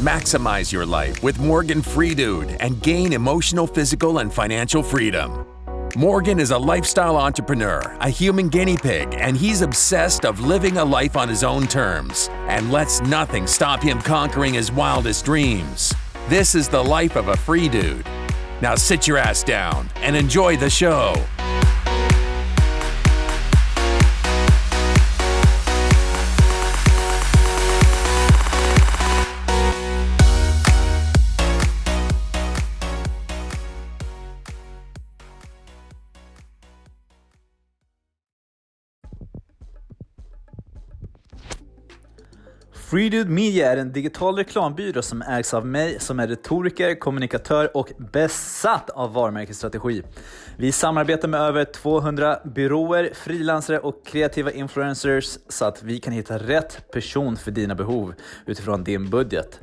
Maximize your life with Morgan Freedude and gain emotional, physical, and financial freedom. Morgan is a lifestyle entrepreneur, a human guinea pig, and he's obsessed of living a life on his own terms and lets nothing stop him conquering his wildest dreams. This is the life of a free dude. Now sit your ass down and enjoy the show. Freedude Media är en digital reklambyrå som ägs av mig som är retoriker, kommunikatör och besatt av varumärkesstrategi. Vi samarbetar med över 200 byråer, frilansare och kreativa influencers så att vi kan hitta rätt person för dina behov utifrån din budget.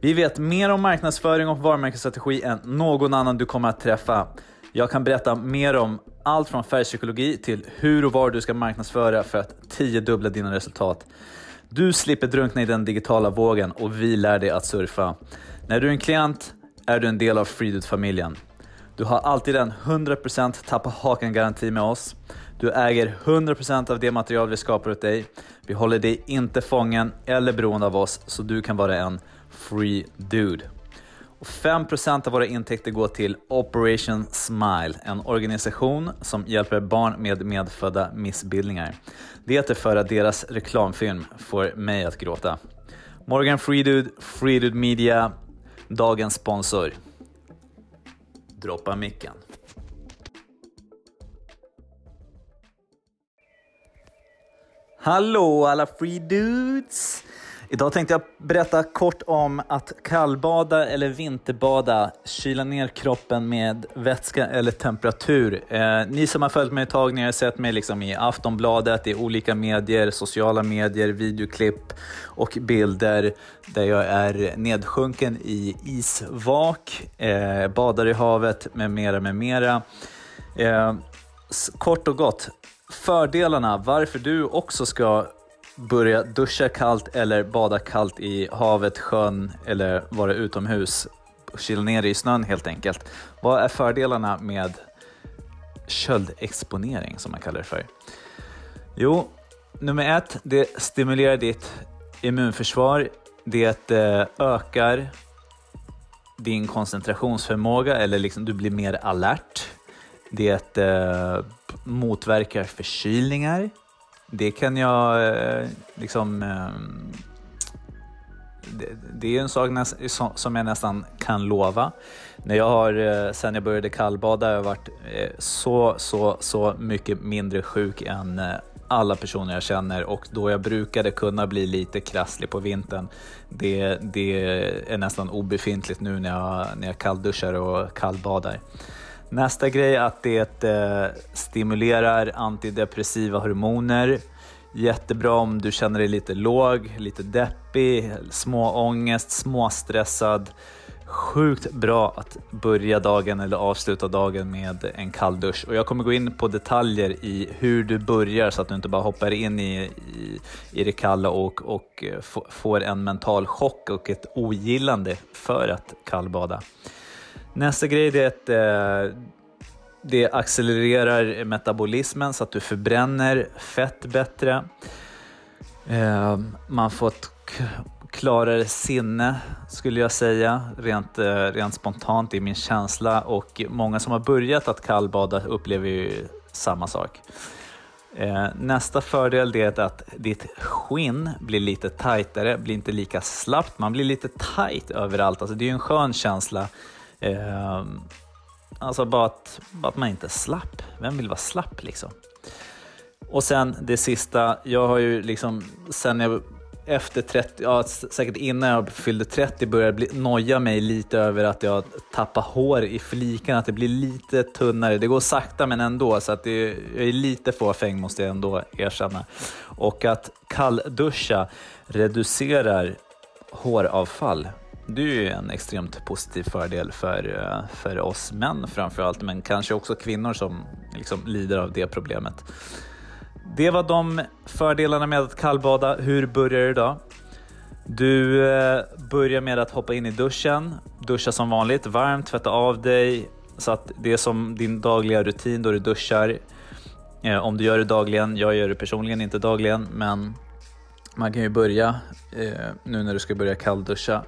Vi vet mer om marknadsföring och varumärkesstrategi än någon annan du kommer att träffa. Jag kan berätta mer om allt från färgpsykologi till hur och var du ska marknadsföra för att tiodubbla dina resultat. Du slipper drunkna i den digitala vågen och vi lär dig att surfa. När du är en klient är du en del av Freedude-familjen. Du har alltid en 100% tappa hakan-garanti med oss. Du äger 100% av det material vi skapar åt dig. Vi håller dig inte fången eller beroende av oss så du kan vara en free dude. Och 5% av våra intäkter går till Operation Smile, en organisation som hjälper barn med medfödda missbildningar. Det är för att deras reklamfilm får mig att gråta. Morgan Freedude, Freedude Media, dagens sponsor. Droppa micken. Hallå alla Freedudes! Idag tänkte jag berätta kort om att kallbada eller vinterbada, kyla ner kroppen med vätska eller temperatur. Eh, ni som har följt mig ett tag, ni har sett mig liksom i Aftonbladet, i olika medier, sociala medier, videoklipp och bilder där jag är nedsjunken i isvak, eh, badar i havet med mera, med mera. Eh, kort och gott, fördelarna varför du också ska börja duscha kallt eller bada kallt i havet, sjön eller vara utomhus. Kyla ner i snön helt enkelt. Vad är fördelarna med köldexponering som man kallar det för? Jo, nummer ett, det stimulerar ditt immunförsvar. Det eh, ökar din koncentrationsförmåga eller liksom du blir mer alert. Det eh, motverkar förkylningar det kan jag eh, liksom... Ehm, det är en sak som jag nästan kan lova. När jag har, eh, sen jag började kallbada, har jag varit eh, så, så, så mycket mindre sjuk än alla personer jag känner och då jag brukade kunna bli lite krasslig på vintern, det, det är nästan obefintligt nu när jag, när jag kallduschar och kallbadar. Nästa grej är att det eh, stimulerar antidepressiva hormoner. Jättebra om du känner dig lite låg, lite deppig, småångest, småstressad. Sjukt bra att börja dagen eller avsluta dagen med en kall dusch. Och jag kommer gå in på detaljer i hur du börjar så att du inte bara hoppar in i, i, i det kalla och, och eh, får en mental chock och ett ogillande för att kallbada. Nästa grej är att eh, det accelererar metabolismen så att du förbränner fett bättre. Eh, man får ett klarare sinne skulle jag säga, rent, eh, rent spontant i min känsla och många som har börjat att kallbada upplever ju samma sak. Eh, nästa fördel är att ditt skinn blir lite tajtare, blir inte lika slappt, man blir lite tight överallt. Alltså det är ju en skön känsla Eh, alltså bara att, bara att man inte är slapp. Vem vill vara slapp liksom? Och sen det sista, jag har ju liksom sen jag efter 30, ja, säkert innan jag fyllde 30 började bli, noja mig lite över att jag tappar hår i flikarna. att det blir lite tunnare. Det går sakta men ändå, så att det, jag är lite fåfäng måste jag ändå erkänna. Och att kallduscha reducerar håravfall det är ju en extremt positiv fördel för, eh, för oss män framförallt, men kanske också kvinnor som liksom lider av det problemet. Det var de fördelarna med att kallbada. Hur börjar du då? Du eh, börjar med att hoppa in i duschen, duscha som vanligt, varmt, tvätta av dig så att det är som din dagliga rutin då du duschar. Eh, om du gör det dagligen, jag gör det personligen inte dagligen, men man kan ju börja nu när du ska börja kallduscha.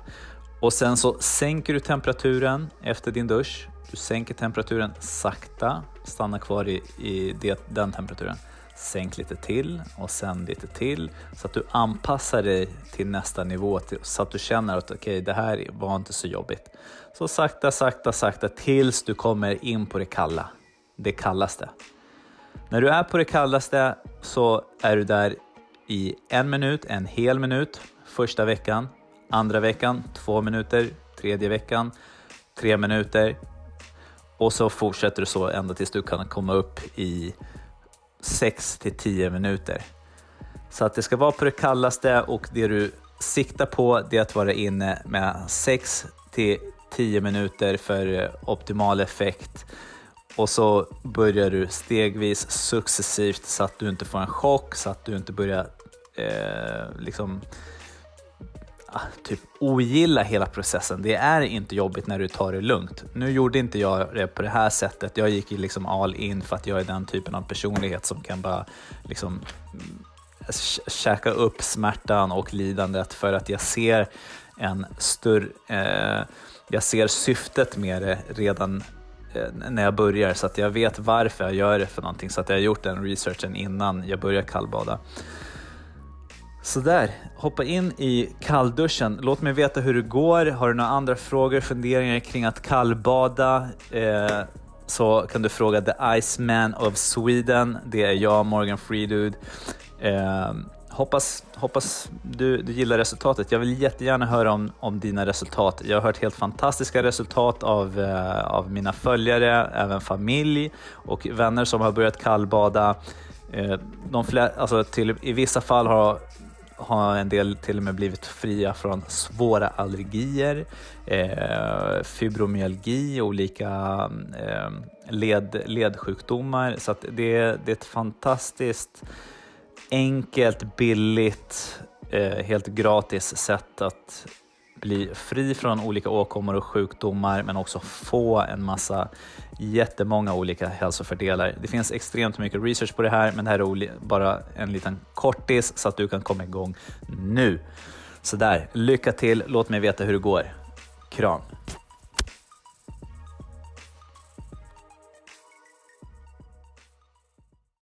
Och sen så sänker du temperaturen efter din dusch. Du sänker temperaturen sakta, stanna kvar i, i det, den temperaturen. Sänk lite till och sen lite till så att du anpassar dig till nästa nivå så att du känner att okej, okay, det här var inte så jobbigt. Så sakta, sakta, sakta tills du kommer in på det kalla, det kallaste. När du är på det kallaste så är du där i en minut, en hel minut första veckan, andra veckan två minuter, tredje veckan tre minuter. Och så fortsätter du så ända tills du kan komma upp i 6 till 10 minuter. Så att det ska vara på det kallaste och det du siktar på det är att vara inne med 6 till 10 minuter för optimal effekt. Och så börjar du stegvis successivt så att du inte får en chock, så att du inte börjar eh, liksom typ ogilla hela processen. Det är inte jobbigt när du tar det lugnt. Nu gjorde inte jag det på det här sättet. Jag gick liksom all in för att jag är den typen av personlighet som kan bara liksom käka upp smärtan och lidandet för att jag ser en större, eh, jag ser syftet med det redan eh, när jag börjar så att jag vet varför jag gör det för någonting så att jag har gjort den researchen innan jag börjar kallbada. Sådär, hoppa in i kallduschen. Låt mig veta hur det går. Har du några andra frågor, funderingar kring att kallbada? Eh, så kan du fråga The Iceman of Sweden. Det är jag, Morgan Freedude. Eh, hoppas hoppas du, du gillar resultatet. Jag vill jättegärna höra om, om dina resultat. Jag har hört helt fantastiska resultat av, eh, av mina följare, även familj och vänner som har börjat kallbada. Eh, de flera, alltså till, I vissa fall har har en del till och med blivit fria från svåra allergier, eh, fibromyalgi, olika eh, led, ledsjukdomar. Så det, det är ett fantastiskt enkelt, billigt, eh, helt gratis sätt att bli fri från olika åkommor och sjukdomar men också få en massa jättemånga olika hälsofördelar. Det finns extremt mycket research på det här men det här är bara en liten kortis så att du kan komma igång nu. Så där, lycka till, låt mig veta hur det går. Kram!